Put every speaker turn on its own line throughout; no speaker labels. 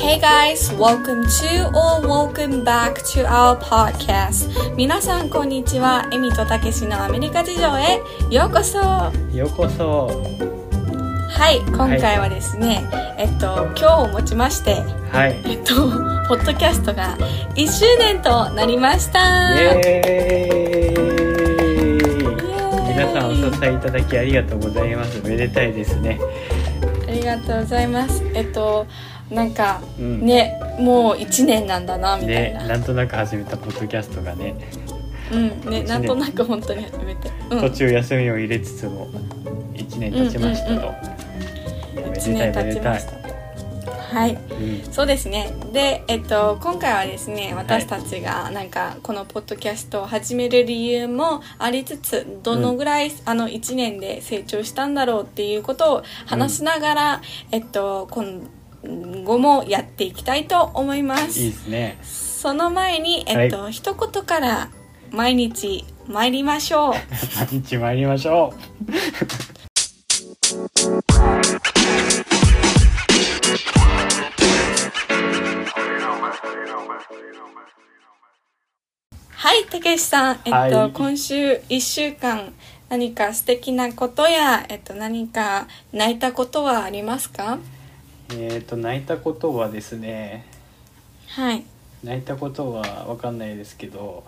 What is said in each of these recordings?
Hey guys, welcome to or welcome back to our podcast. 皆さんこんにちは。エミとたけしのアメリカ事情へようこそ。は
ようこそ
い、今回はですね、えっと今日をもちまして、
はい
えっとポッドキャストが1周年となりました。
イエーイ
イ
皆さんお支えいただきありがとうございますめでたいですね
ありがとうございます。えっとなんか、
うん
ねもう1年なんだなみたいな。
ねなんとなく始めたポッドキャストがね、
うんねなんとなく本当に初めて。うん
途中休みを入れつつも1年経ちましたと、
うんうん
め
1年経ちました。はい。
うん
そうですね。で、えっと、今回はですね、私たちがなんかこのポッドキャストを始める理由もありつつ、どのぐらい、あの1年で成長したんだろうっていうことを話しながら、えっと、今後もやっていきたいと思います。
いいですね。
その前に、えっと、一言から 毎日参りましょう。
毎日参りましょ
はい、たけしさん、えっと、
はい。
今週1週間、何か素敵なことや、えっと、何か泣いたことはありますか？
うえっ、と泣いたことはですね
はい。
泣いたことは分かんないですけど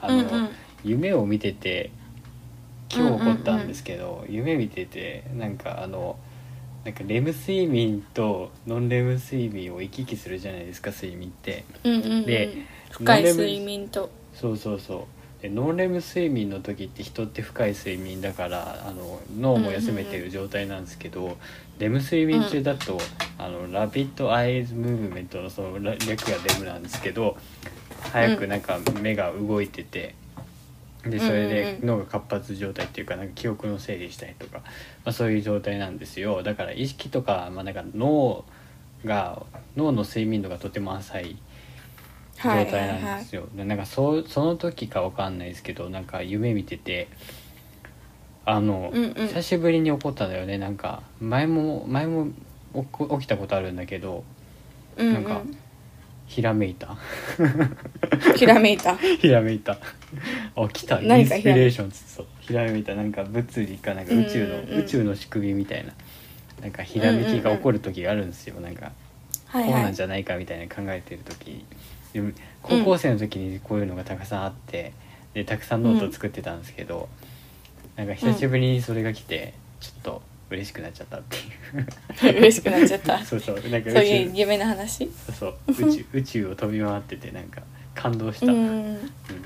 あの、
うんうん。
夢を見てて今日起こったんですけど、夢見ててなんかあのなんかレム睡眠とノンレム睡眠を行き来するじゃないですか睡眠って。
うんうんうん。
で
深い睡眠と。
そうそうそう。でノンレム睡眠の時って人って深い睡眠だからあの脳も休めてる状態なんですけど、レム睡眠中だと、あのラビットアイズムーブメントのその略がレムなんですけど早くなんか目が動いてて。でそれ
うん
で
うんうん。
脳が活発状態っていうかなんか記憶の整理したりとか、まあ、そういう状態なんですよ。だから意識とか,、まあ、なんか脳が脳の睡眠度がとても浅い状
はい
態なんですよ、でなんかそうその時かわかんないですけどなんか夢見ててあの、
うんうん。
久しぶりに起こったんだよね。なんか前も前も起きたことあるんだけど
うん
なんかひらめいた。
うん。ひらめいた。
ひらめいた。あ来た。インスピレーションつってそう。ひらめいた。なんか物理かなんか宇宙の、
うんうんうん。
宇宙の仕組みみたいな。なんかひらめきが起こる時があるんですよ。なんか
はいは
こうないん。じゃないかみたいな考えてる時。高校生の時にこういうのがたくさんあってでたくさんノートを作ってたんですけど、なんか久しぶりにそれが来てちょっと嬉しくなっちゃったっていう。
嬉しくなっちゃった。
そうそう。なんか宇
そう
宙
いう夢の話？
そうそう。宇宙 宇宙を飛び回っててなんか感動した、
う
うん。
ん。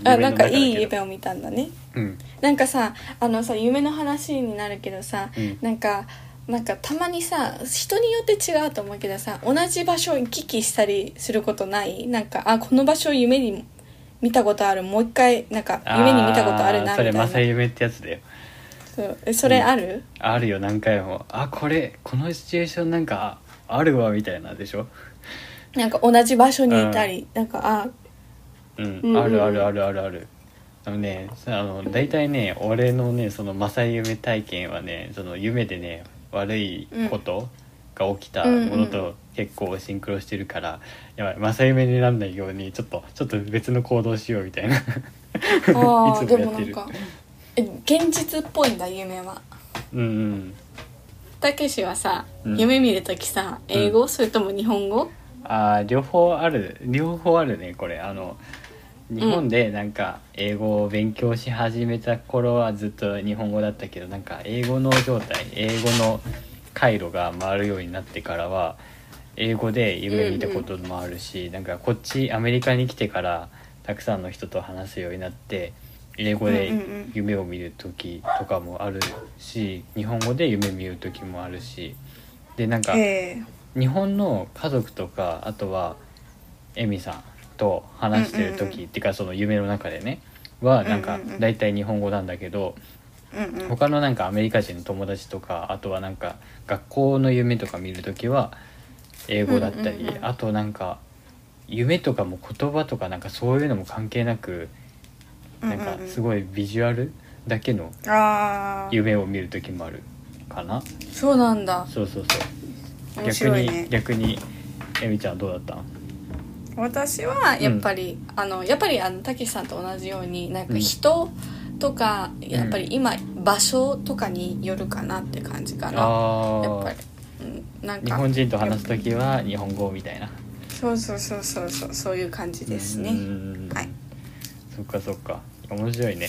あ、なんかいい
夢
を見たんだね。
うん。
なんかさあのさ夢の話になるけどさ、
うん。
なんかなんかたまにさ人によって違うと思うけどさ同じ場所を行き来したりすることない？なんかあこの場所を夢に見たことある。もう一回なんか夢に見たことあるな
ーそれ
みたいな。
正夢ってやつだよ
そう。えそれある、
あるよ何回も。あこれこのシチュエーションなんかああるわみたいなでしょ？
なんか同じ場所にいたり、なんかあ
うん、
うん。うん
あるあるあるあるある。あのねさあの大体ね俺のねその正夢体験はねその夢でね悪いことが起きたものと結構シンクロしてるから、やばい正夢にならないようにちょっとちょっと別の行動しようみたいな。い
あー
つ
で
もやってる。
かえ現実っぽいんだ夢は。
うんうん。
たけしはさ、
うん。
夢見るときさ英語、それとも日本語？
あー両方ある。両方あるねこれ。あの日本でなんか英語を勉強し始めた頃はずっと日本語だったけどなんか英語の状態英語の回路が回るようになってからは英語で夢見たこともあるし、なんかこっちアメリカに来てからたくさんの人と話すようになって英語で夢を見る時とかもあるし日本語で夢見る時もあるし。でなんか
え
日本の家族とかあとはエミさんと話してる時、っていうかその夢の中でねはなんか大体日本語なんだけど、
うんうん。
他のなんかアメリカ人の友達とかあとはなんか学校の夢とか見る時は英語だったり、あとなんか夢とかも言葉とかなんかそういうのも関係なくなんかすごいビジュアルだけの夢を見る時もあるかな。
そうなんだ。
そうそうそう。
面
逆に、逆にえみちゃんどうだった？
私はやっぱり、あのやっぱりあのたけしさんと同じようになんか
うん。
人とか、やっぱり今場所とかによるかなって感じかな。
あ
やっぱ
あ
り、うん、なんか。
日本人と話す時は日本語みたいな。
そうそうそうそうそうそういう感じですね。
うん。
はい。
そっかそっか面白いね。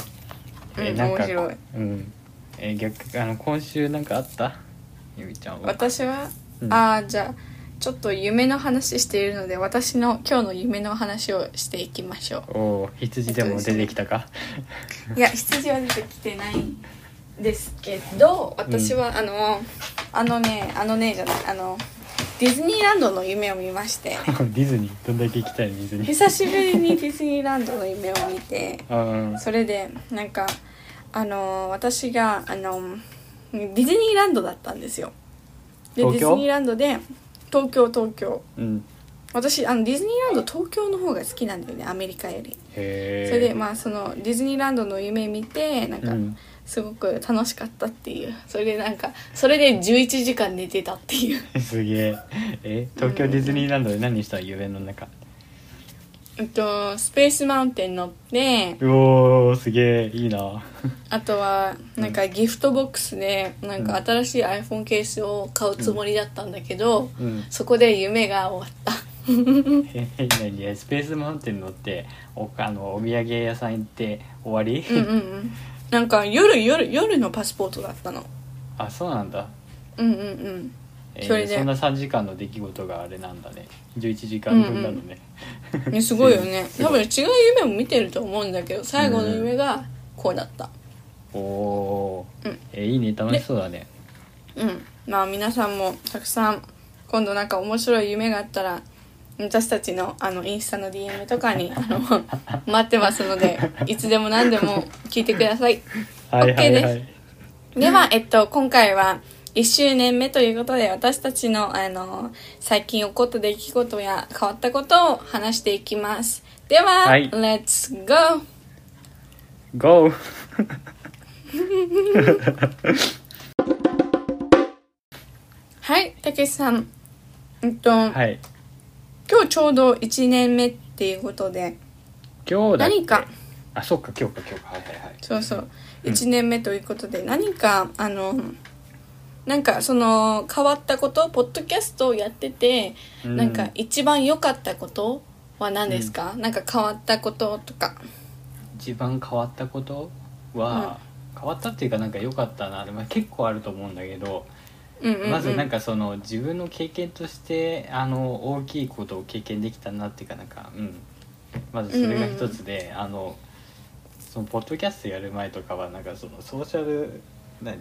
うん
なんか
面白い。
うん。え逆あの今週なんかあった？ゆみちゃんは。
私は、
うん。
ああじゃあちょっと夢の話しているので私の今日の夢の話をしていきましょ
おお羊でも出てきたか？
ういや羊は出てきてないんですけど私は、あのあのねあのねじゃないあのディズニーランドの夢を見まして。
ディズニーどんだけ行きたいのディズニー。
久しぶりにディズニーランドの夢を見て
うん
それでなんかあの私があのディズニーランドだったんですよ。でディズニーランドで東京東京。
うん。
私あのディズニーランド東京の方が好きなんだよねアメリカより。それでまあそのディズニーランドの夢見てなんか
うん
すごく楽しかったっていう。それでなんかそれで11時間寝てたっていう。
すげえ。え東京ディズニーランドで何したの夢の中？
えっとスペースマウンテン乗って。
うおーすげえ。いいな。
あとはなんかギフトボックスでなんか新しい iPhone ケースを買うつもりだったんだけど、
うん。
そこで夢が終わった。
え何？スペースマウンテン乗っておあのお土産屋さん行って終わり、
うんうんうんなんか夜夜夜のパスポートだったの。
あそうなんだ、
うんうんうん。
えー
それで。
そんな3時間の出来事があれなんだね。11時間分なのね、
ねすごいよね。
すごい。
多分違う夢も見てると思うんだけど最後の夢がこうだった。
おおー、
うん。
えーいいね。楽しそうだね。
うん。まあ皆さんもたくさん今度なんか面白い夢があったら私たちのあのインスタの DM とかにあの 待ってますのでいつでも何でも聞いてください。
はいはい
OK
は
で
い
では、えっと、今回は1周年目ということで私たちのあの最近起こった出来事や変わったことを話していきます。では、
はい。
Let's go!
GO!
はいたけしさん。えっと、
はい
今日ちょうど1年目っていうことで。
今日だっけ
何か。
あそっか今日か今日か。はいはいはい。
そうそう。
うん。
1年目ということで、何かあのなんかその変わったことポッドキャストをやってて、
うん。
なんか一番良かったことは何ですか、なんか変わったこととか。
一番変わったことは、変わったっていうかなんか良かったなまあ、結構あると思うんだけど、まずなんかその自分の経験としてあの大きいことを経験できたなっていうかなんかうん。まずそれが一つで、あのそのポッドキャストやる前とかはなんかそのソーシャル何？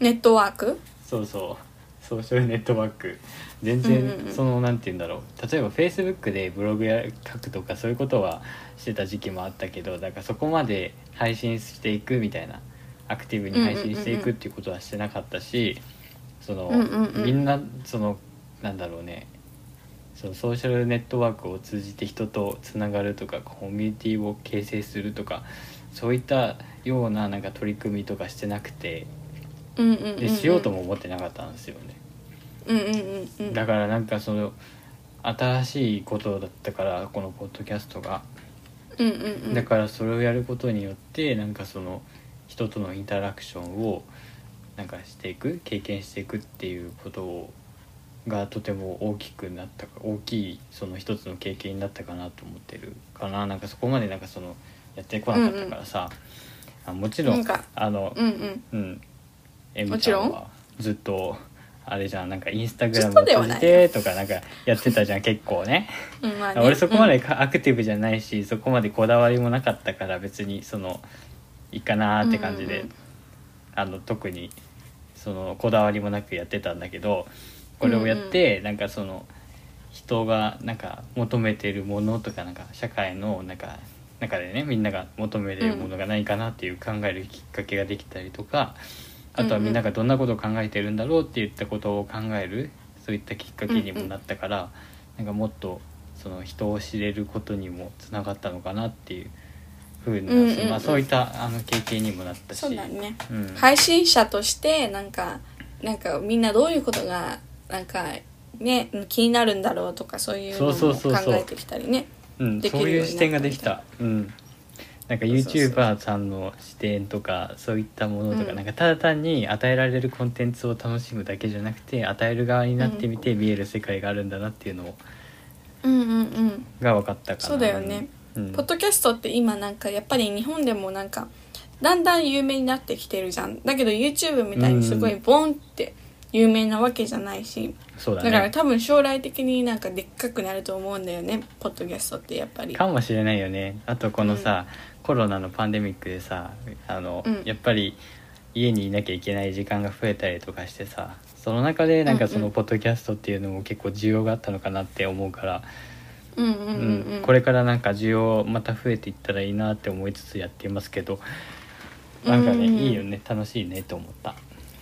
ネットワーク？
そうそう。ソーシャルネットワーク。全然、
うんうんうん。
そのなんて言うんだろう。例えばフェイスブックでブログや書くとかそういうことはしてた時期もあったけどなんかそこまで配信していくみたいなアクティブに配信していくっていうことはしてなかったし、その、
うんうんうん。
みんなそのなんだろうね。そのソーシャルネットワークを通じて人とつながるとかコミュニティを形成するとかそういったようななんか取り組みとかしてなくて
うんうんうん、うん、
でしようとも思ってなかったんですよね。
うんうんうんうん。
だからなんかその新しいことだったからこのポッドキャストが。
うんうんうん。
だからそれをやることによってなんかその人とのインタラクションをなんかしていく経験していくっていうことをがとても大きくなったか大きいその一つの経験になったかなと思ってるかな。なんかそこまでなんかそのやってこなかったからさ、あもちろんあの
うんうん。
うん。
ちろん
ちゃん？はずっとあれじゃんなんかインスタグラムを通じてとかなんかやってたじゃん結構ね。
ね。
俺そこまでかアクティブじゃないしそこまでこだわりもなかったから別にそのいいかなーって感じで、
うんうん。
あの特にそのこだわりもなくやってたんだけどこれをやって、なんかその人がなんか求めてるものとかなんか社会のなんか中でねみんなが求めてるものがないかなっていう考えるきっかけができたりとか、あとはみんながどんなことを考えてるんだろうっていったことを考えるそういったきっかけにもなったから、なんかもっとその人を知れることにもつながったのかなっていうふうな、
うんうん。うん
まあ、そういったあの経験にもなったし。
そうだね。
うん。
配信者としてなんかなんかみんなどういうことがなんかね気になるんだろうとかそういうのも
そうそうそうそう。
考えてきたりね。
うん、
でき
そう
るようになった
いう視点ができた。うん。なんか
そうそうそう。
YouTuber さんの視点とかそういったものとか、
うん。
なんかただ単に与えられるコンテンツを楽しむだけじゃなくて与える側になってみて見える世界があるんだなっていうの
うんうんうん。
が分かったかな。
そうだよね、
うん、
ポッドキャストって今なんかやっぱり日本でもなんかだんだん有名になってきてるじゃん。だけど YouTube みたいにすごいボンって有名なわけじゃないし、
そうだね。
だから多分将来的になんかでっかくなると思うんだよね。ポッドキャストってやっぱり。
かもしれないよね。あとこのさ、コロナのパンデミックでさあの、
うん。
やっぱり家にいなきゃいけない時間が増えたりとかしてさその中でなんかそ
うんうん。
のポッドキャストっていうのも結構需要があったのかなって思うから、
うんうんうん
うん
うん
これからなんか需要また増えていったらいいなって思いつつやっていますけどなんかね、
うんうん
いいよね楽しいねと思った。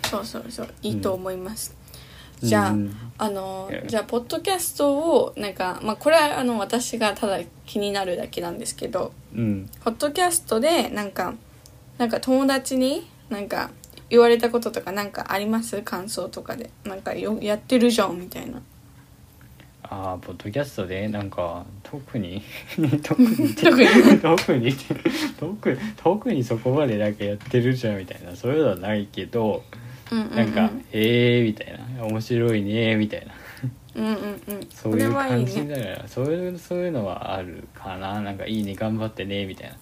そうそうそう。いいと思います、じゃあ、
うん。
あのじゃあポッドキャストをなんかまあこれはあの私がただ気になるだけなんですけど
うん。
ポッドキャストでなんかなんか友達になんか言われたこととかなんかあります？感想とかで。なんかよやってるじゃんみたいな
ああポッドキャストでなんか 特に？特に。
特に。
特に。特特にそこまでなんかやってるじゃんみたいな。そういうのはないけど
うんうんうん。
なんか「ええー」みたいな「面白いね」みたいな。
うんうんうん。
そういう感じ
ね。
だからそういうそういうのはあるかな。なんか「いいね頑張ってね」みたいな。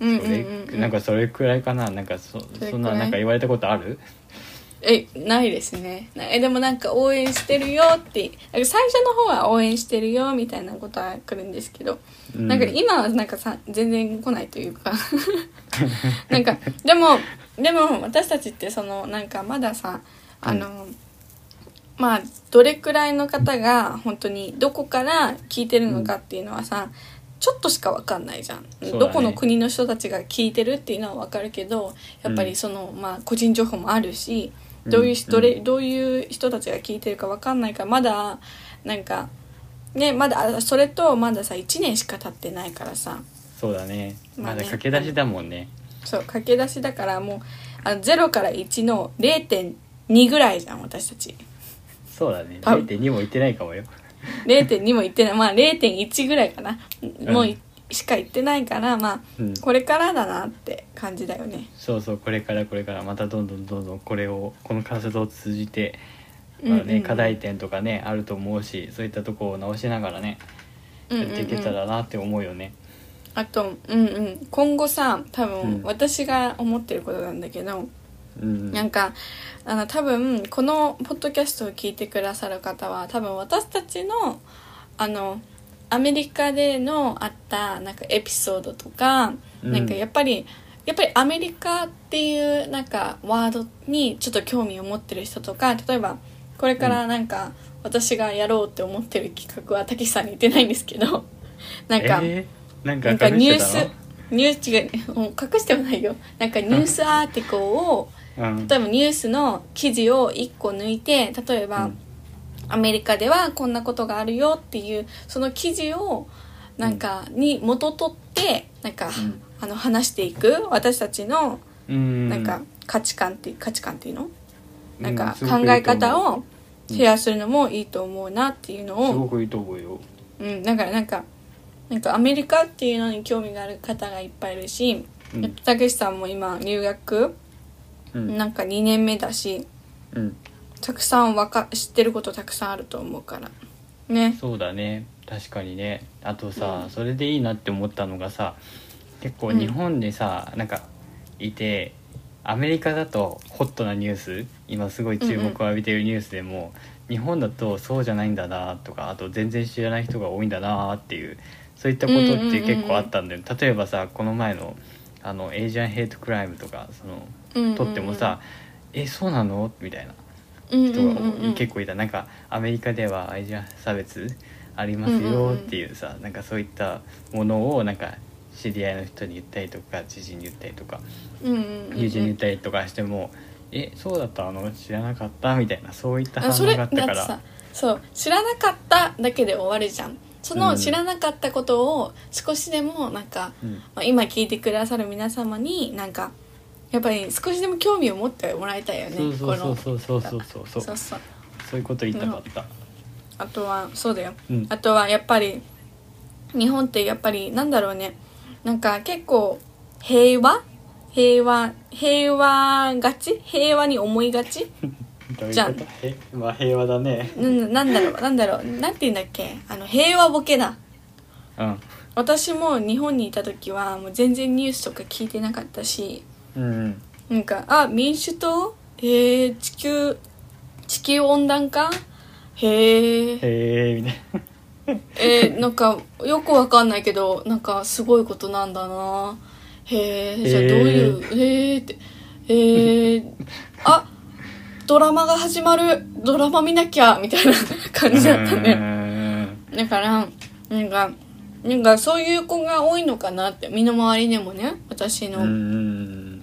うんうん
それ
うん。うん
なんかそれくらいかな。なんかそそんななんか言われたことある？
えないですね。なえでもなんか応援してるよって最初の方は応援してるよみたいなことは来るんですけど、
うん。
なんか今はなんかさ全然来ないというか。なんかでもでも私たちってそのなんかまださあの、まあどれくらいの方が本当にどこから聞いてるのかっていうのはさ、ちょっとしか分かんないじゃん、
ね。
どこの国の人たちが聞いてるっていうのは分かるけどやっぱりその、まあ個人情報もあるしどういうどれどういう人たちが聞いてるか分かんないからまだなんかねまだあそれとまださ1年しか経ってないからさ。
そうだね。
ま
だ駆け出しだもんね。
そう駆け出しだからもうあの0から1の0.2ぐらいじゃん私たち。
そうだね。
多分。
0.2も言ってないかもよ。
0.2もいってない。まあ0.1ぐらいかな、
ん。
もういしか言ってないからまあ
うん。
これからだなって感じだよね。
そうそうこれからこれからまたどんどんどんどんこれをこの活動を通じて、まあね
うんうんうん。
課題点とかねあると思うしそういったところを直しながらねやっていけたらなって思うよね。
あとうんうん。今後さ多分
うん。
私が思ってることなんだけど、
うん。
なんかあの多分このポッドキャストを聞いてくださる方は多分私たちのあのアメリカでのあったなんかエピソードとか、
うん。
なんかやっぱりやっぱりアメリカっていうなんかワードにちょっと興味を持ってる人とか例えばこれからなんか私がやろうって思ってる企画はたけしさんに言ってないんですけど なんか、
えー、なんか
ニュースニュース違う隠してはないよ。なんかニュースアーティコルを
うん。
例えばニュースの記事を1個抜いて例えば、
うん
アメリカではこんなことがあるよっていうその記事をなんかに元取ってなんか、
ん。
あの話していく私たちの
うん
なんか価値観って価値観っていうの？なんか考え方をシェアするのもいいと思うなっていうのを、
すごくいいと思うよ。
うん、だからなんかなんかアメリカっていうのに興味がある方がいっぱいいるし
うん。
たけしさんも今留学
うん。
なんか2年目だし
うん
たくさんわか知ってることたくさんあると思うから。ね。
そうだね。確かにね。あとさ、
うん。
それでいいなって思ったのがさ結構
うん。
日本でさ、なんかいてアメリカだとホットなニュース今すごい注目を浴びているニュースでも、日本だとそうじゃないんだなとかあと全然知らない人が多いんだなっていうそういったことって結構あったんだよ、例えばさこの前のあの Asian hate crime とかその撮ってもさ「えそうなの?」みたいな人
人
が結構いた。なんかアメリカではアジア差別ありますよっていうさなんかそういったものをなんか知り合いの人に言ったりとか知人に言ったりとか友人に言ったりとかしても「えそうだったの？知らなかった」みたいなそういった反応があったから。
そう知らなかっただけで終わるじゃん。その
うん
知らなかったことを少しでもなんか、
うん。
まあ、今聞いてくださる皆様になんかやっぱり少しでも興味を持ってもらいたいよね
そうそうそうそうそう。そうそうそう。
そうそう。
そういうこと言いたかった、
あとはそうだよ、
うん。
あとはやっぱり日本ってやっぱりなんだろうね。なんか結構平和？平和平和がち？平和に思いがち？じゃあ
こと？へまあ平和だね。
なんなんだろう？なんだろう？なんて言うんだっけ？あの平和ボケだ。
うん。
私も日本にいた時はもう全然ニュースとか聞いてなかったし
うん
なんかあ民主党？えー、地球地球温暖化？へえ
へえみたいな。
えー、なんかよくわかんないけどなんかすごいことなんだな。へえじゃあどういう？へえって。えー、あドラマが始まる。ドラマ見なきゃみたいな感じだった
う
ね
ん。
だからなんかなんかそういう子が多いのかなって身の回りでもね私の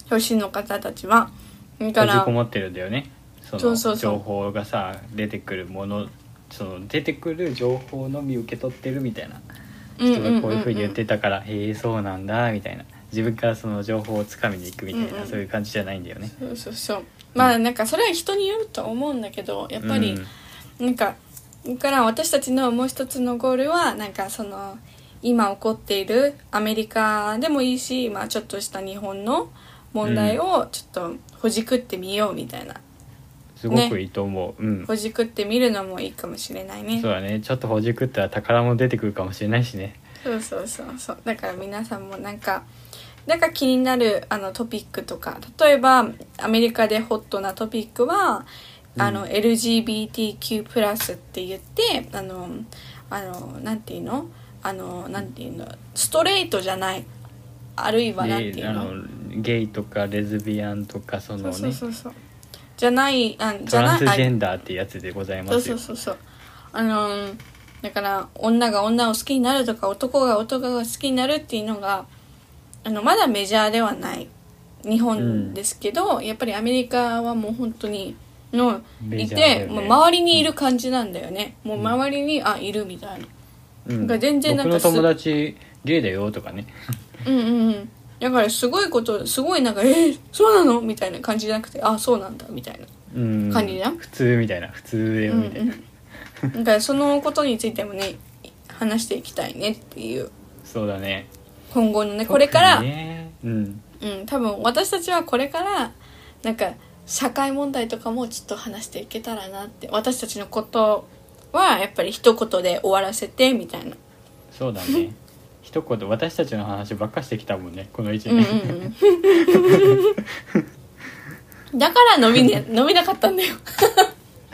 ん
年の方たちはだ
閉
から
じこもってるんだよね。その
そうそうそう。
情報がさ出てくるものその出てくる情報のみ受け取ってるみたいな。人がこういうふうに言ってたから、へえそうなんだみたいな。自分からその情報をつかみに行くみたいな、
うんうん。
そういう感じじゃないんだよね。
そうそうそう。まあなんかそれは人によるとは思うんだけどやっぱり、
うん。
なんかだから私たちのもう一つのゴールはなんかその今起こっているアメリカでもいいし、まあ、ちょっとした日本の問題をちょっとほじくってみようみたいな、
すごくいいと思う、うん。
ほじくってみるのもいいかもしれないね。
そうだね。ちょっとほじくったら宝も出てくるかもしれないしね。
そうそうそうそう。だから皆さんもなんかなんか気になるあのトピックとか例えばアメリカでホットなトピックは、あの LGBTQ+ って言ってあのあのなんていうの？あのなんていうの？ストレートじゃないあるいはなんていうの？
であのゲイとかレズビアンとかそのね
そうそうそうじゃないあじ
ト
ゃない
ランスジェンダーってやつでございま
そう
すよ。
そうそうそうあのだから女が女を好きになるとか男が男が好きになるっていうのがあのまだメジャーではない。日本ですけど、やっぱりアメリカはもう本当にのい
メジャーだ
て、
よね。
もう周りにいる感じなんだよね、もう周りに、あいるみたいな。
うん。
が全然なんか
の友達ゲイだよとかね
うんうんうん。だからすごいことすごいなんか「えー、そうなの?」みたいな感じじゃなくて「あそうなんだ」みたいな
うん。
感じじゃん？
普通みたいな。普通だよみたいな、
うん。うん、だからそのことについてもね話していきたいねっていう。
そうだね。
今後のねこれから、
ねうん。
うん、多分私たちはこれからなんか社会問題とかもちょっと話していけたらなって。私たちのことはやっぱり一言で終わらせてみたいな。
そうだね一言私たちの話ばっかしてきたもんねこの1
うんうん
年、
うん。だから飲み,、ね、飲みなかったんだよ。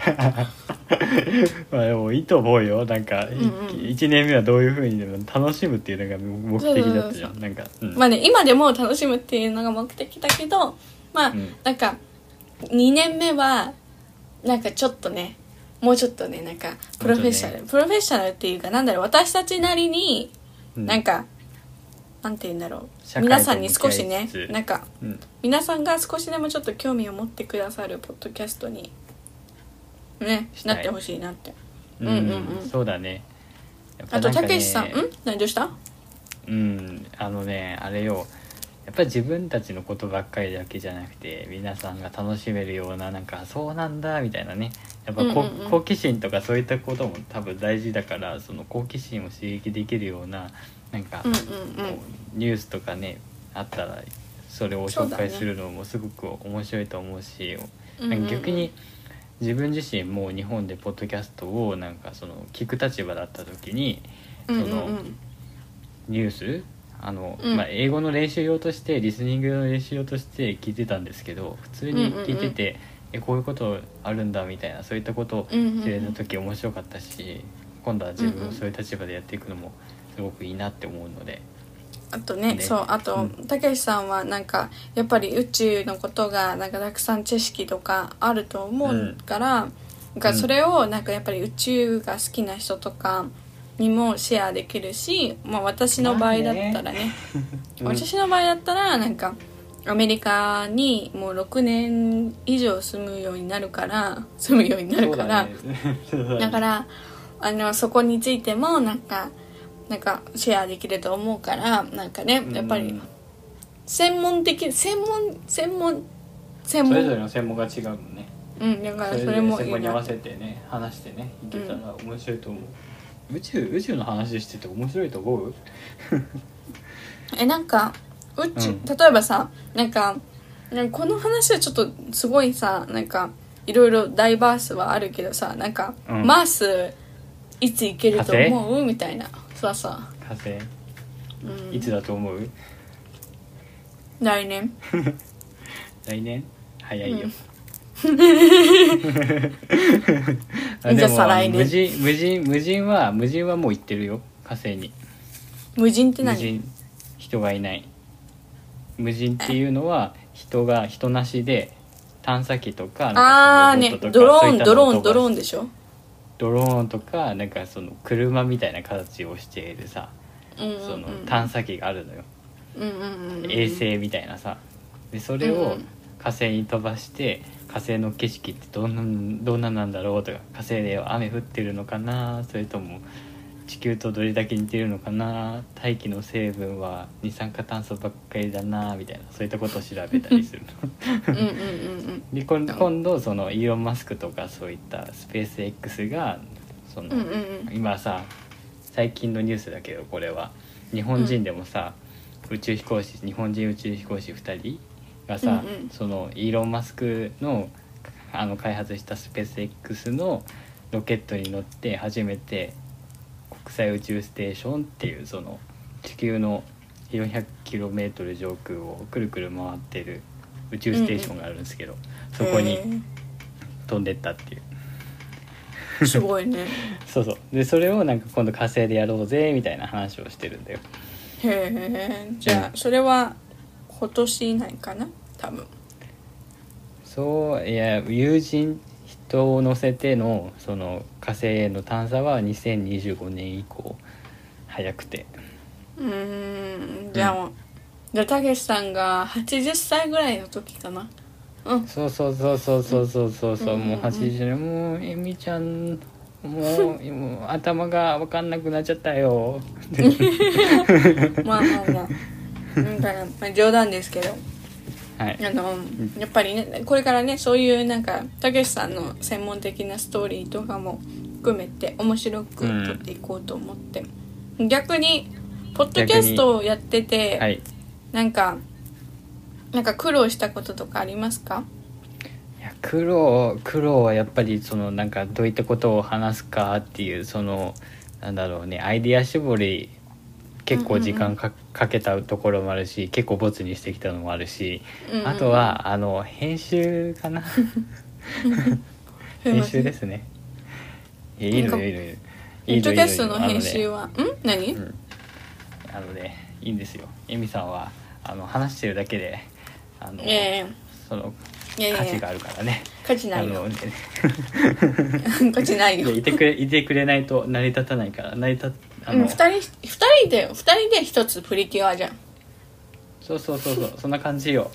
まあでもいいと思うよ。なんか、
んうん。
1年目はどういうふうにでも楽しむっていうのが目的だったじゃん。なんか、うん。
まあね今でも楽しむっていうのが目的だけどまあ、
うん。
なんか2年目はなんかちょっとねもうちょっとねなんかプロフェッショナル、プロフェッショナルっていうかなんだろう私たちなりに
うん。
なんか、なんて言うんだろ
社会と
う皆さんに少しね
向き合いつつ
なんか
うん
皆さんが少しでもちょっと興味を持ってくださるポッドキャストにね
したい。
なってほしいなって。
うん。
うんうんうん。
そうだね。やっぱ
あと
なんかね。
たけしさん。ん？何どうした？
うん。あのねあれよやっぱり自分たちのことばっかりだけじゃなくて皆さんが楽しめるようななんかそうなんだみたいなね。やっぱこ、
うんうんうん。
好奇心とかそういったことも多分大事だからその好奇心を刺激できるようななんか、
うんうん
こうニュースとかねあったらそれを紹介するのもすごく面白いと思うし
うん
なんか逆に自分自身も日本でポッドキャストをなんかその聞く立場だった時にそ
うんうん
の
うん。
ニュースあの、
うん。
まあ、英語の練習用としてリスニングの練習用として聞いてたんですけど普通に聞いてて、えこういうことあるんだみたいなそういったことを知れた時面白かったし今度は自分もそういう立場でやっていくのもすごくいいなって思うので。
あとね
ね。
そうあと
うん。
たけしさんはなんかやっぱり宇宙のことがなんかたくさん知識とかあると思うから、なんかそれをなんかやっぱり宇宙が好きな人とかにもシェアできるし、まあ、私の場合だったらね。
うん。
私の場合だったらなんかアメリカにもう6年以上住むようになるから住むようになるから。
ね。
だからあのそこについてもなんかなんかシェアできると思うからなんかねやっぱり
うん
専門的専門専門専
それぞれ
門
の専門が違うもんね。
うんだから
それ
もいいな
そこに合わせてね話してねいけたら面白いと思う、宇宙宇宙の話してて面白いと思う？
えなんか宇宙、
うん。
例えばさなんかこの話はちょっとすごいさなんかいろいろダイバースはあるけどさなんか、
うん。
マースいつ行けると
火
思う？みたいな。そうそう、
火星。
うん、
いつだと思う？
来年。
来年？早いよ、
じゃあ再来年。
無人無人無人は無人はもう行ってるよ。火星に。
無人って何？
無人人がいない。無人っていうのは人が人なしで探査機とか
ああねドローンドローンドロー
ン
ンでしょ？
ドローンとかなんかその車みたいな形をしているさ
うんうんうん。
その探査機があるのよ、
うんうんうんうん。
衛星みたいなさ。でそれを
うんうん
火星に飛ばして火星の景色ってどんなどんななんだろうとか火星で雨降ってるのかなそれとも地球とどれだけ似てるのかな大気の成分は二酸化炭素ばっかりだなみたいなそういったことを調べたりするの。
うんうんうんうん。
で今今度そのイーロン・マスクとかそういったスペース X がその、
うんうんうん。
今さ最近のニュースだけどこれは。日本人でもさ、宇宙飛行士日本人宇宙飛行士2人がさ、
うんうん。
そのイーロン・マスクのあの開発したスペース X のロケットに乗って初めて国際宇宙ステーションっていうその地球の 400km 上空をくるくる回ってる宇宙ステーションがあるんですけど、そこに
へ
飛んでったっていう。
ーすごいね。
そうそう。でそれをなんか今度火星でやろうぜみたいな話をしてるんだよ。
へえじゃあそれは今年以内かな？多分。
そういや友人人を乗せてのその火星への探査は2025年以降早くて。
うーんじゃあ、じゃあたけしさんが80歳ぐらいの時かな？うん。
そうそうそうそうそうそうそうもう80年もうえみちゃんもうもう頭が分かんなくなっちゃったよ。
まあまあまあ。うんだからまあ冗談ですけど。
はい。
あのやっぱりねこれからねそういうなんかたけしさんの専門的なストーリーとかも含めて面白く撮っていこうと思って、逆にポッドキャストをやってて、
はい。
なんかなんか苦労したこととかありますか？
いや苦労苦労はやっぱりそのなんかどういったことを話すかっていうそのなんだろうねアイディア絞り結構時間か,、かけたところもあるし結構ボツにしてきたのもあるし、
うんうん
あとはあの編集かな。編集。ですね。いやいいのよいいのいいのよ。
編集は、ん？何、
うん。あのねいいんですよ。エミさんはあの話してるだけであの、その価値があるからね。
価値ないよ。
ね。
価値ないよ。
いてくれいてくれないと成り立たないから成り立あの、
うん、二人二人で二人で一つプリキュアじゃん。
そうそうそうそう そんな感じよ。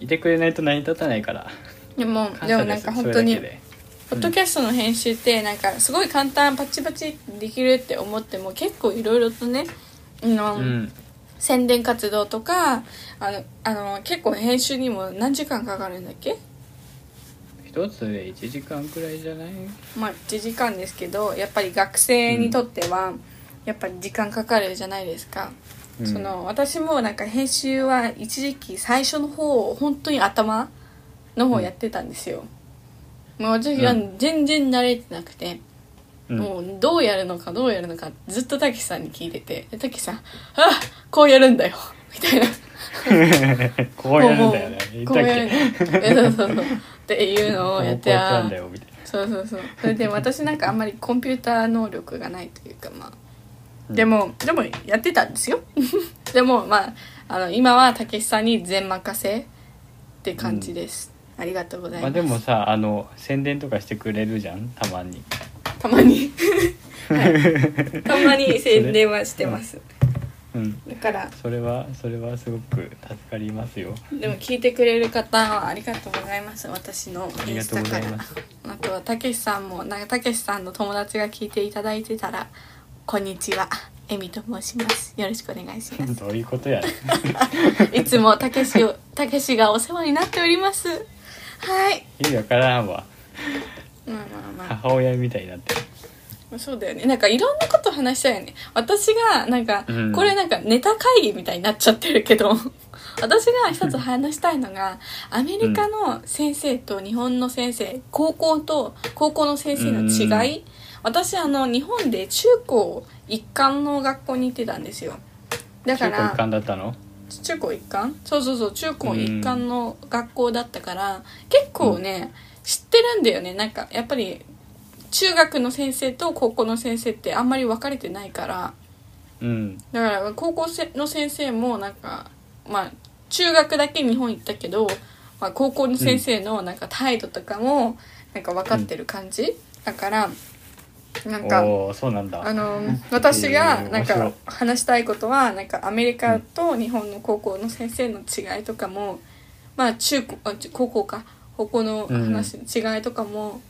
いてくれないと成り立たないから。
でもでもなんか
す
本当にポッドキャストの編集ってなんかすごい簡単パチパチできるって思っても結構いろいろとねあの、
うん。
宣伝活動とかあのあの結構編集にも何時間かかるんだっけ？
一つで1時間くらいじゃない？
まあ1時間ですけどやっぱり学生にとってはやっぱり時間かかるじゃないですか、
うん。
その私もなんか編集は一時期最初の方本当に頭の方やってたんですよ、もう私は
う
全然慣れてなくて、
うん。
もうどうやるのかどうやるのかずっとたけしさんに聞いててでたけしさん「あこう やるんだよ」みたいな。
こうやるんだよね。
こうやる
け？
んだよそうそうそう。っていうのをやってあそうそうそう。それで私なんかあんまりコンピューター能力がないというかまあでも、でもやってたんですよ。でもまああの今はたけしさんに全任せって感じです、ありがとうございます、
なまあでもさあの宣伝とかしてくれるじゃん？たまに。
たまに、はい、たまに宣伝はしてます。
うん。
だから。
それはそれはすごく助かりますよ。
でも聞いてくれる方はありがとうございます。私の
ありがとうございます。
あとはたけしさんもなんかたけしさんの友達が聞いていただいてたらこんにちは。えみと申します。よろしくお願いします。
どういうことや
いつもたけしをたけしがお世話になっております。はい。
意味わからんわ。
まあまあまあ。
母親みたいになってる。
そうだよね。なんかいろんなこと話したいよね。私がなんか、
うん。
これなんかネタ会議みたいになっちゃってるけど 私が一つ話したいのがアメリカの先生と日本の先生高校と高校の先生の違い、私あの日本で中高一貫の学校に行ってたんですよ。だから
中高一貫だったの？
中高一貫？そうそうそう中高一貫の学校だったから、結構ね、知ってるんだよね。なんかやっぱり中学の先生と高校の先生ってあんまり分かれてないから。
うん。
だから高校せの先生もなんかまあ中学だけ日本行ったけど、まあ、高校の先生のなんか態度とかもなんか分かってる感じ、だからなんか
そうなんだ。
あの私が
えー
なんか話したいことはなんかアメリカと日本の高校の先生の違いとかも、まあ中高校か。高校の話の違いとかも、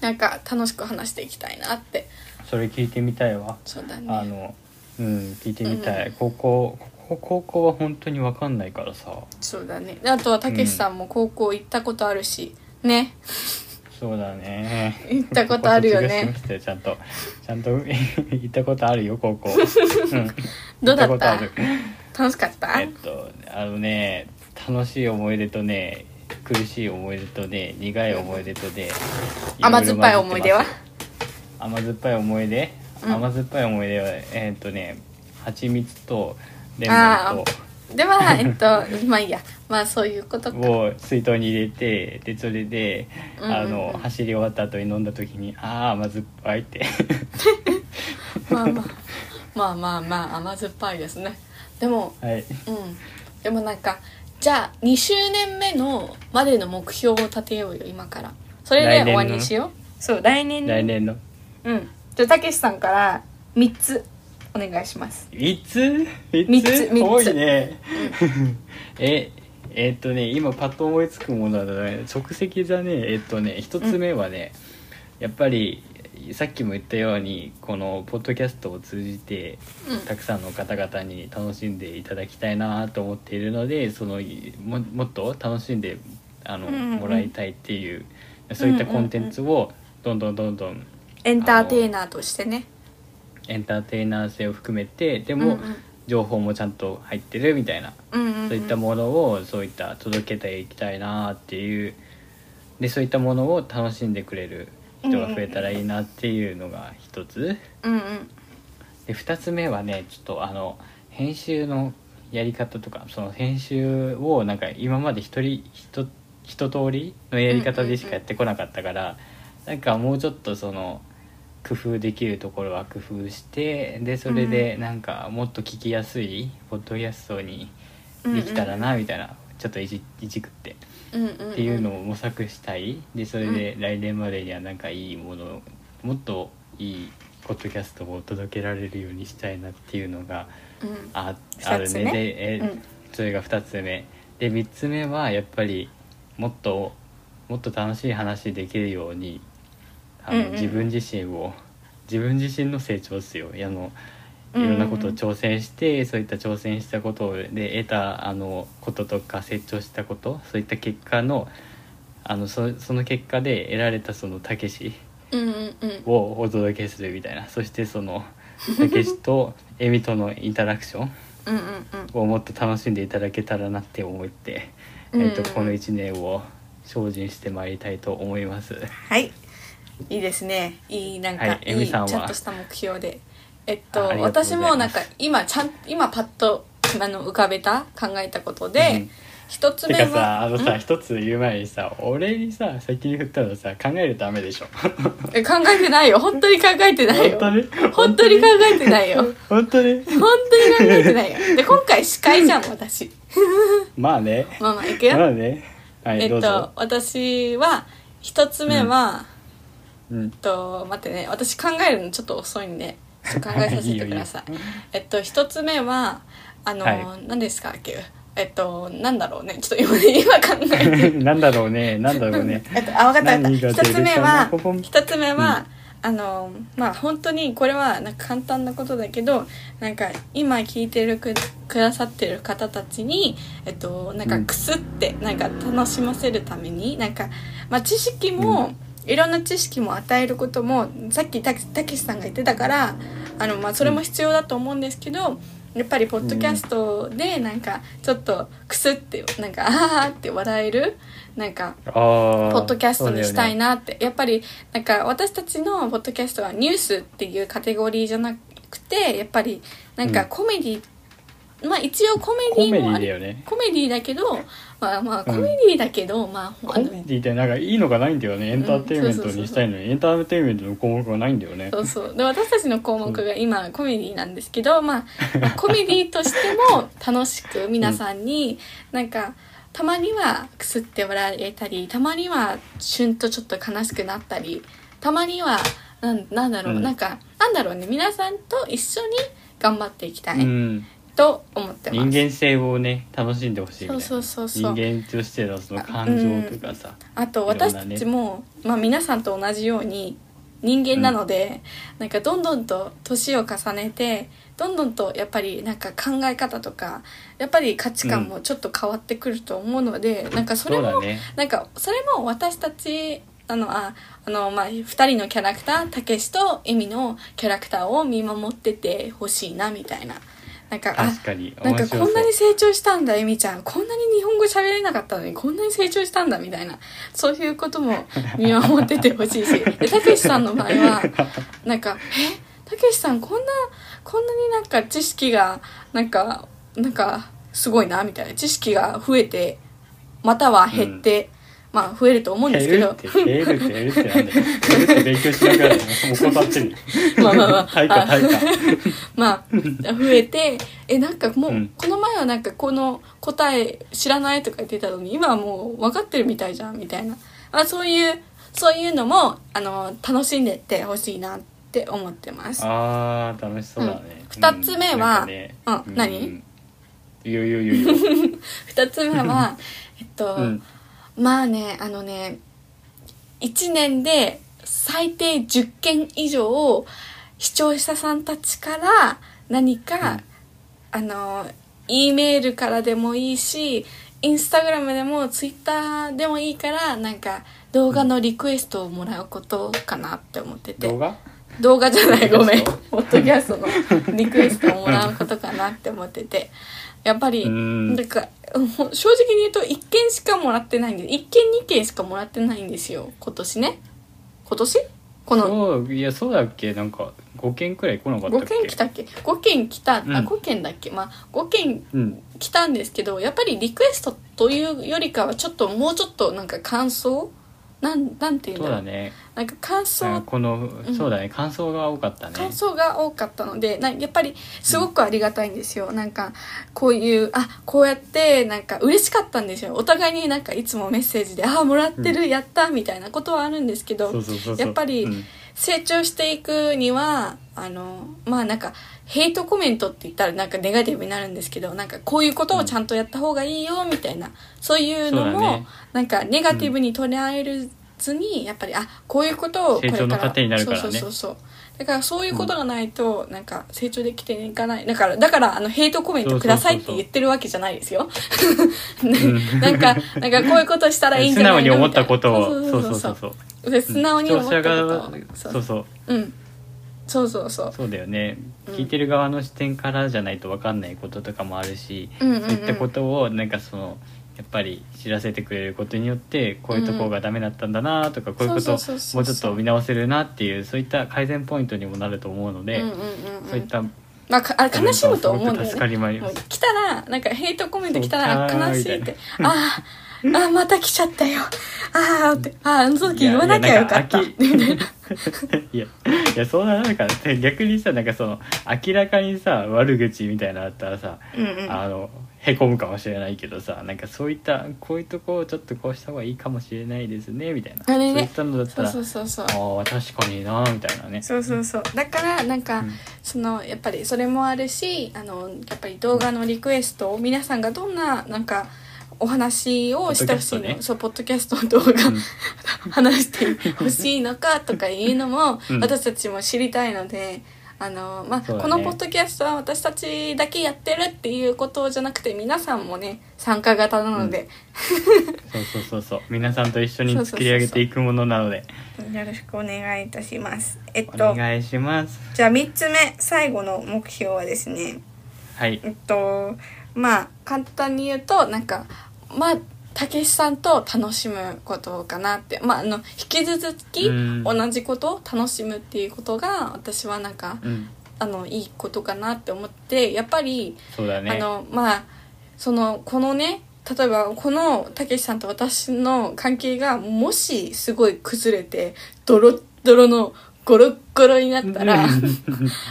なんか楽しく話していきたいなって。
それ聞いてみたいわ。
そうだね。
あのうん聞いてみたい、
うん。
高校高校は本当に分かんないからさ。
そうだね。であとはたけしさんも高校行ったことあるし、ね
そうだね。
行ったことあるよね。
ちゃんと。ちゃんと 行ったことあるよ高校、うん、
どうだった？楽しかった、
えっとあのね楽しい思い出とね苦しい思い出とね苦い思い出とね
甘酸っぱい思い出は？
甘酸っぱい思い出、
うん。
甘酸っぱい思い出はえっとね蜂蜜とレモン
ではえっとまあいいや。まあそういうことか。
とを水筒に入れてでそれで、
うんうんうん。
あの走り終わった後に飲んだ時にああ甘酸っぱいって。
まあまあまあまあまあ甘酸っぱいですね。でも
はい。
うん。でもなんかじゃあ2周年目のまでの目標を立てようよ今から。それで終わりにしよう。そう来年。
来年の？
うん。じゃあたけしさんから3つお願いします。
3つ？三
三つ三つ。
多いね、ええーっとね今パッと思いつくものはね即席だね。えーっとね1つ目はね、やっぱりさっきも言ったようにこのポッドキャストを通じて
うん。
たくさんの方々に楽しんでいただきたいなと思っているのでそのももっと楽しんであの、
うんうんうん。
もらいたいっていうそういったコンテンツをどんどんどんどん
エンターテイナーとしてね
エンターテイナー性を含めてでも
うんうん。
情報もちゃんと入ってるみたいな。
うんうんうん。
そういったものをそういった届けていきたいなっていう。でそういったものを楽しんでくれる人が増えたらいいなっていうのが一つ。
うんうん。
で二つ目はねちょっとあの編集のやり方とかその編集をなんか今まで一人一一通りのやり方でしかやってこなかったから、なんかもうちょっとその工夫できるところは工夫してでそれでなんかもっと聞きやすいポッドキャストにできたらなみたいな、ちょっといじいじくって。
うんうんうん。
っていうのを模索したい。でそれで来年までにはなんかいいものもっといいポッドキャストを届けられるようにしたいなっていうのが
うん。
あある
ね。
で、え
うん。
それが2つ目。で3つ目はやっぱりもっともっと楽しい話できるようにあの、
うんうん。
自分自身を自分自身の成長ですよ。あのい
うんうんうん。
ろんなことを挑戦して、そういった挑戦したことで得たあのこととか成長したことそういった結果のあのそその結果で得られたそのたけし
うんうんうん。
をお届けするみたいな。そしてそのたけしと エミとのインタラクション
うんうんうん。
をもっと楽しんでいただけたらなって思って、
うん
えっとこの1年を精進してまいりたいと思います。
はいいいですね。いいなんか、
はい
い、いちゃんとした目標で。えっと私もなんか今ちゃん今パッとあの浮かべた考えたことで、
うん。
一つ
て
目は
かさあのさ
ん？
一つ言う前にさ俺にさ先に振ったのさ考えるとダメでしょ？
え考えてないよ。本当に考えてないよ。
本当に？
考えてないよ。
本当に？
本当に？考えてないよ。で今回司会じゃん 私。
まあね。
まあまあいくよ、
まあね。はい、
えっと私は一つ目は、
うん
えっと待ってね私考えるのちょっと遅いんでちょっと考えさせてください。えっと一つ目はあの、
は
何ですかっけえっとなんだろうね。ちょっと今今考えて
なんだろうね。なんだろうね。
えっとあ分かった。分かった一つ目は一つ目は、あのまあ本当にこれはなんか簡単なことだけどなんか今聞いてるくくださってる方たちにえっとなんか
うん。
くすってなんか楽しませるためになんか、まあ、知識もいろんな知識も与えることもさっきたたけしさんが言ってたからあの、まあ、それも必要だと思うんですけど、やっぱりポッドキャストでなんかちょっとクスってなんかああって笑えるなんかポッドキャストにしたいなって、やっぱりなんか私たちのポッドキャストはニュースっていうカテゴリーじゃなくてやっぱりなんか
うん。
コメディ、まあ一応コメ
だよねコメデ
ディもある。
ィだよね。
コメディだけどまあまあコ
うん。
メディだけど、まああの
コメディってなんかいいのがないんだよね。エンターテインメントにしたいのに。エンターテインメントの項目がないんだよね。
そうそう。で私たちの項目が今コメディなんですけど、まあ、コメディとしても楽しく皆さんになんかたまにはくすって笑えたりたまにはシュンとちょっと悲しくなったりたまにはなんなんだろう、
うん。
なんかなんだろうね。皆さんと一緒に頑張っていきたい。
うん
と思ってます。
人間性をね楽しんでほしいみたいな。
そうそうそうそう。
人間としてのその感情とかさ、
あと
いろんな
私
ね
たちも、まあ、皆さんと同じように人間なので、なんかどんどんと年を重ねてどんどんとやっぱりなんか考え方とかやっぱり価値観もちょっと変わってくると思うので、なんかそれも、
そうだね。
なんかそれも私たちあのああの、まあ、2人のキャラクターたけしとエミのキャラクターを見守っててほしいなみたいな。なんかあ
確かに
なんかこんなに成長したんだエミちゃん。こんなに日本語喋れなかったのにこんなに成長したんだみたいな。そういうことも 見守っててほしいし。でたけしさんの場合は なんか「え？たけしさんこんなこんなになんか知識がなんかなんかすごいな」みたいな。知識が増えてまたは減って、まあ増えると思うんですけど。
減るって減るって減るってなんだよ。減るって勉強しなくなるの。もう怠ってるよ
まあまあまあ。
対価対価
まあ増えてえなんかもう、
うん。
この前はなんかこの答え知らないとか言ってたのに今はもう分かってるみたいじゃんみたいな。あそういうそういうのもあの楽しんでってほしいなって思ってます。
あー楽しそうだね、
うん。二つ目は
なんかね。
うん何？
いやいやいやいや。
二つ目は えっと、
うん
まあねあのね1年で最低10件以上視聴者さんたちから何か、
うん。
あの E メールからでもいいしインスタグラムでもツイッターでもいいからなんか動画のリクエストをもらうことかなって思ってて、
動画？
動画じゃないごめん。
リクエスト。
ポッドキャストのリクエストをもらうことかなって思っててやっぱり
うん。
なんか正直に言うと1件しかもらってないんで1件2件しかもらってないんですよ。今年ね。今年？この。
そういやそうだっけ？なんか5件くらい来なかったっ
5
け
件来たっけ？5件来た、あ
うん。
5件だっけ？まあ5件
うん。
来たんですけどやっぱりリクエストというよりかはちょっともうちょっとなんか感想なんなんていうんだろう。
そうだね。
なんか感想、
うんこの
うん。
そうだね。感想が多かったね。
感想が多かったのでなやっぱりすごくありがたいんですよ、なんかこういうあこうやってなんか嬉しかったんですよ。お互いになんかいつもメッセージで「あもらってる、やった」みたいなことはあるんですけど
そうそうそうそう。
やっぱり
うん。
成長していくにはあのまあなんかヘイトコメントって言ったらなんかネガティブになるんですけどなんかこういうことをちゃんとやった方がいいよみたいなそういうのも、なんかネガティブに捉えるずに、やっぱりあこういうことをこれから
成長の糧になるからね。
そうそうそうそう。だからそういうことがないと、なんか成長できていかない。だからだからあのヘイトコメントくださいって言ってるわけじゃないですよ。
ん
なんかなんかこういうことしたらいいんじゃないの
素直に思ったことを。そうそうそうそう。
で素直に思ったことを。
視聴者側
そ
そう。うそう。
うんそうそうそう。
そうだよね、
うん。
聞いてる側の視点からじゃないと分かんないこととかもあるし、
うんうんうん。
そういったことをなんかそのやっぱり知らせてくれることによってこういうところがダメだったんだなとか、こういうことをもうちょっと見直せるなっていうそういった改善ポイントにもなると思うので、
うんうんうん
そういった
まあかあ悲しむと思うんだよね来たらなんかヘイトコメント来たら悲しいって。あーあーまた来ちゃったよ。ああって。あーあの時言わなきゃよかった。
いやいや やいやそんななんか 逆にさなんかその明らかにさ悪口みたいなのあったらさ、
うんうん。
あのへこむかもしれないけどさなんかそういったこういうとこをちょっとこうした方がいいかもしれないですねみたいな。
ね。
そういったのだったら
そうそうそう
ああ確かになみたいなね。
そうそうそう。だからなんか、
うん。
そのやっぱりそれもあるしあのやっぱり動画のリクエストを皆さんがどんななんかお話をしてほしいの、
ね。
そうポッドキャストの動画、
うん。
話してほしいのかとかいうのも、
うん。
私たちも知りたいのであのまあ、
ね。
このポッドキャストは私たちだけやってるっていうことじゃなくて皆さんもね参加型なので、
そうそうそうそう。皆さんと一緒に作り上げていくものなので。
よろしくお願いいたします。えっ
お
と
願いします。
じゃあ3つ目最後の目標はですね。
はい。
えっとまあ簡単に言うとなんかまあたけしさんと楽しむことかなって。まああの引き続き
うん。
同じことを楽しむっていうことが私はなんか
うん。
あのいいことかなって思ってやっぱり
そうだね。
あのまあそのこのね例えばこのたけしさんと私の関係がもしすごい崩れてドロッドロのゴロッゴロになったら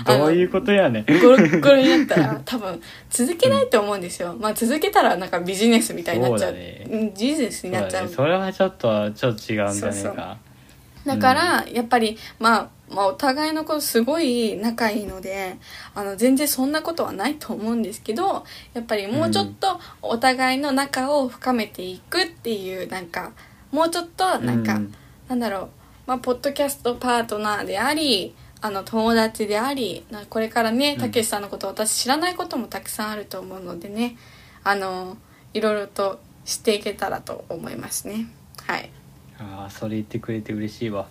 どういうことやねん。
ゴロッゴロになったら多分続けないと思うんですよ、まあ続けたらなんかビジネスみたいになっちゃう。
そうだね。
うんビジネスになっちゃう。
ね。それはちょっとちょっと違うんじゃないか
だから、やっぱり、まあ、まあ、お互いのことすごい仲いいので、あの、全然そんなことはないと思うんですけど、やっぱりもうちょっとお互いの仲を深めていくっていう、なんか、もうちょっと、なんか、
うん。
なんだろう、まあ、ポッドキャストパートナーであり、あの、友達であり、なこれからね、
うん
たけしさんのこと、私知らないこともたくさんあると思うのでね、あの、いろいろと知っていけたらと思いますね。はい。
ああそれ言ってくれて嬉しいわ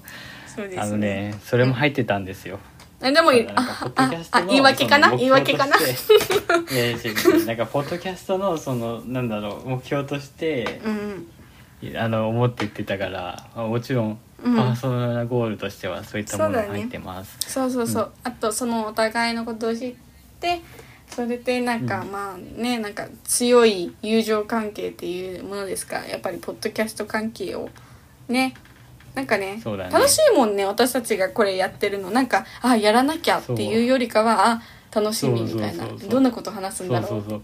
そうですね。
あのねそれも入ってたんですよ
えでも
なんかポッド
ああ言い訳かな？言い訳かな？
なんかポッドキャストのそのなんだろう目標として
うん
あの思って言ってたからまあもちろんパ
うん。
ーソナルなゴールとしてはそういったものが入ってます、
そうそうそう、
う。
あとそのお互いのことを知ってそれでなんか、
うん。
まあねなんか強い友情関係っていうものですか？らやっぱりポッドキャスト関係をね。なんかね
ね。
楽しいもんね私たちがこれやってるの。なんかあやらなきゃっていうよりかはあ楽しみみたいな。どんなこと話すんだろう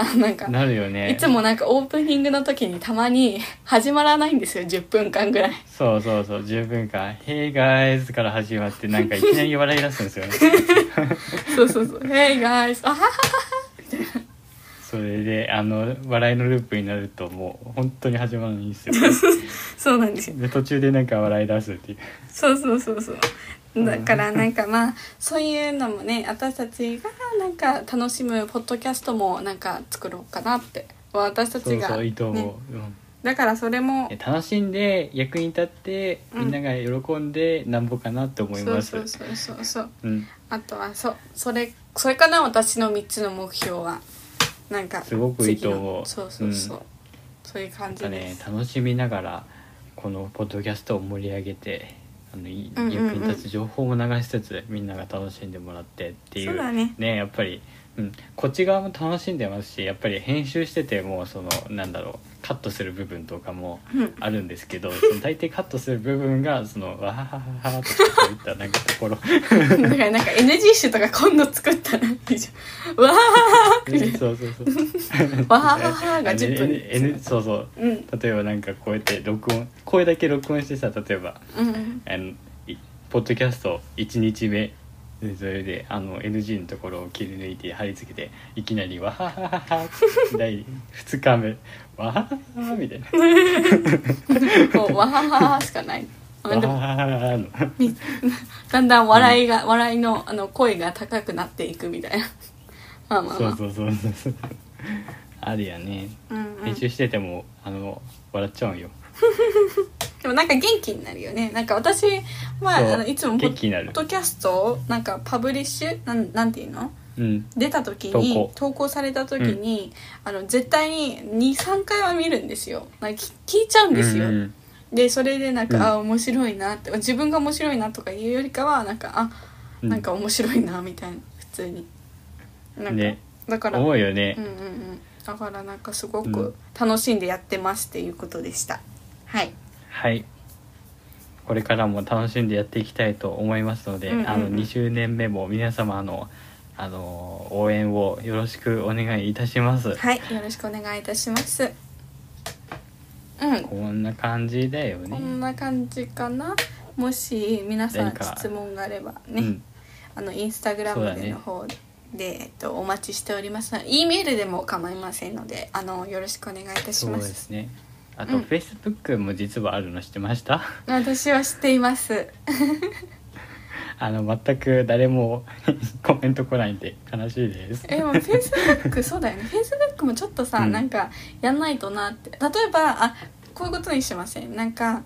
あ なんか
なるよね。
いつもなんかオープニングの時にたまに始まらないんですよ10分間ぐらい。
そうそうそう10分間「Hey guys」から始まってなんかいきなり笑い出すんですよね。
そうそうそう「Hey guys」あははは。
それであの笑いのループになるともう本当に始まらないんですよ。
そうなんですよ。
で途中でなんか笑い出すっていう。
そうそうそうそうだからなんかまあそういうのもね私たちがなんか楽しむポッドキャストもなんか作ろうかなって。私たちが、
そういいと思う、
ね
うん。
だからそれも。
え楽しんで役に立って
うん。
みんなが喜んでなんぼかなって思います、
そうそうそうそうそう。
うん、
あとはそうそれそれかな私の3つの目標は。なんか
すごくいいと思う。
そうそうそう、
うん。
そういう感じです、
楽しみながらこのポッドキャストを盛り上げてあの役に立つ情報も流しつつみんなが楽しんでもらってっていう。
そうだね
やっぱり、うん、こっち側も楽しんでますしやっぱり編集しててもそのなんだろうカットする部分とかも
うん。
あるんですけど、その大抵カットする部分がそのわははははとかそういったなんかところ。
だからなんか NG 集とか今度作ったらいいじゃん。わ
そうそうそう
わはははが10分。
N N そうそう。
ーうん。
例えばなんかこうやって録音声だけ録音してさ例えば
うん
あのいポッドキャスト1日目でそれであの NG のところを切り抜いて貼り付けていきなり「わはははは」第2日目「わははは」みたいな。
もうわはははしかない「
わははは」の。
みだんだん笑いが、笑いのあの声が高くなっていくみたいな。まあまあまあ。
そうそうそうそうあるやね。
うんうん。
編集しててもあの笑っちゃうんよ
でもなんか元気になるよね。なんか私は
そう。
あのいつもポッドキャストをなんかパブリッシュなんなんていうの？
うん。
出た時に
投稿。
された時に、あの絶対に23回は見るんですよ。なんかき聞いちゃうんですよ、
うんうん
でそれでなんか、
うん。
あ面白いなって自分が面白いなとかいうよりかはなんかあ
うん。
なんか面白いなみたいな普通に。なんか、
ね。
だから
思うよね。
うんうんうん。だからなんかすご
うん。
く楽しんでやってますっていうことでした、はい
はい。これからも楽しんでやっていきたいと思いますので、
うんうんうん。
あの2周年目も皆様のあの応援をよろしくお願いいたします、
はい。よろしくお願いいたします。うん。
こんな感じだよ
こ
ね
んな感じかな。もし皆さん
何か。
質問があればね、
うん。
あのインスタグラム
そうだね。
での方で、えっと、お待ちしております。ので E メールでも構いませんのであのよろしくお願いいたし
そう
ま
ですすねあと、
うん。
Facebook も実はあるの知ってました？
私は知っています。
あの全く誰も コメント来ないんで悲しいです。
えでもフェイスブックそうだよね。フェイスブックもちょっとさ、
うん。
なんかやんないとなって。例えばあこういうことにしません。なんか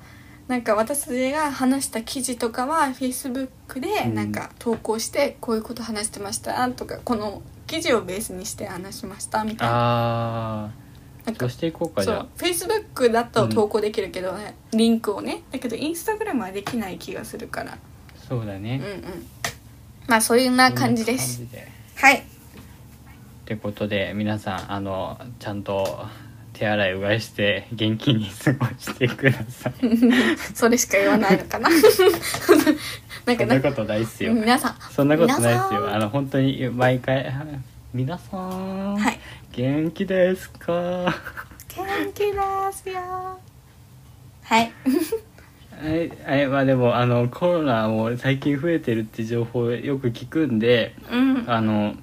なんか私たちが話した記事とかはフェイスブックで
うん。
なんか投稿してこういうこと話してました。とかこの記事をベースにして話しましたみたいな。
あ
なんか
あそうしていこうかじゃ
そうフェイスブックだと投稿できるけどね、リンクをね。だけどインスタグラムはできない気がするから。
あそうだね。
うんうん。まあそういうな感じです。はい。
ってことで皆さんあのちゃんと手洗いうがいして元気に過ごしてください。
それしか言わないのかな？なん
そ
かなん
なことないっすよ。
皆さん。
そんなことないっすよ。あの本当に毎回皆さん、
はい。
元気ですか？
元気ですよ。はい。
はい、はい、まあでもあのコロナも最近増えてるって情報よく聞くんで
うん。
あの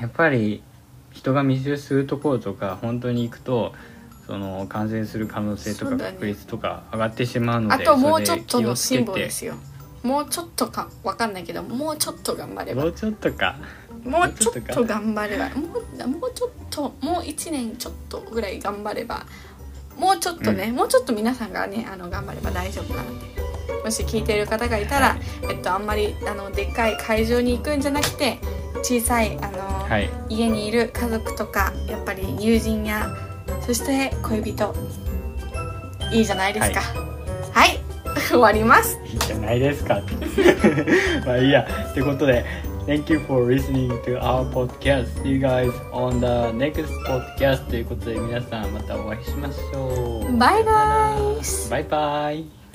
やっぱり人が密集するところとか本当に行くとその感染する可能性とか確率とか上がってしまうので
あともうちょっとの辛抱ですよ。もうちょっとかわかんないけどもうちょっと頑張れば。
もうちょっとか
もうちょっと頑張ればもうもうちょっともう1年ちょっとぐらい頑張ればもうちょっとね、もうちょっと皆さんがねあの頑張れば大丈夫なのでもし聞いている方がいたら、
はい。
えっと、あんまりあのでっかい会場に行くんじゃなくて小さいあの、
はい。
家にいる家族とかやっぱり友人やそして恋人いいじゃないですか。はい、終わります。
いいじゃないですか。まあいいや。ってことで Thank you for listening to our podcast. See you guys on the next podcast. ということで皆さんまたお会いしましょう。
バイバイ
バイバイ。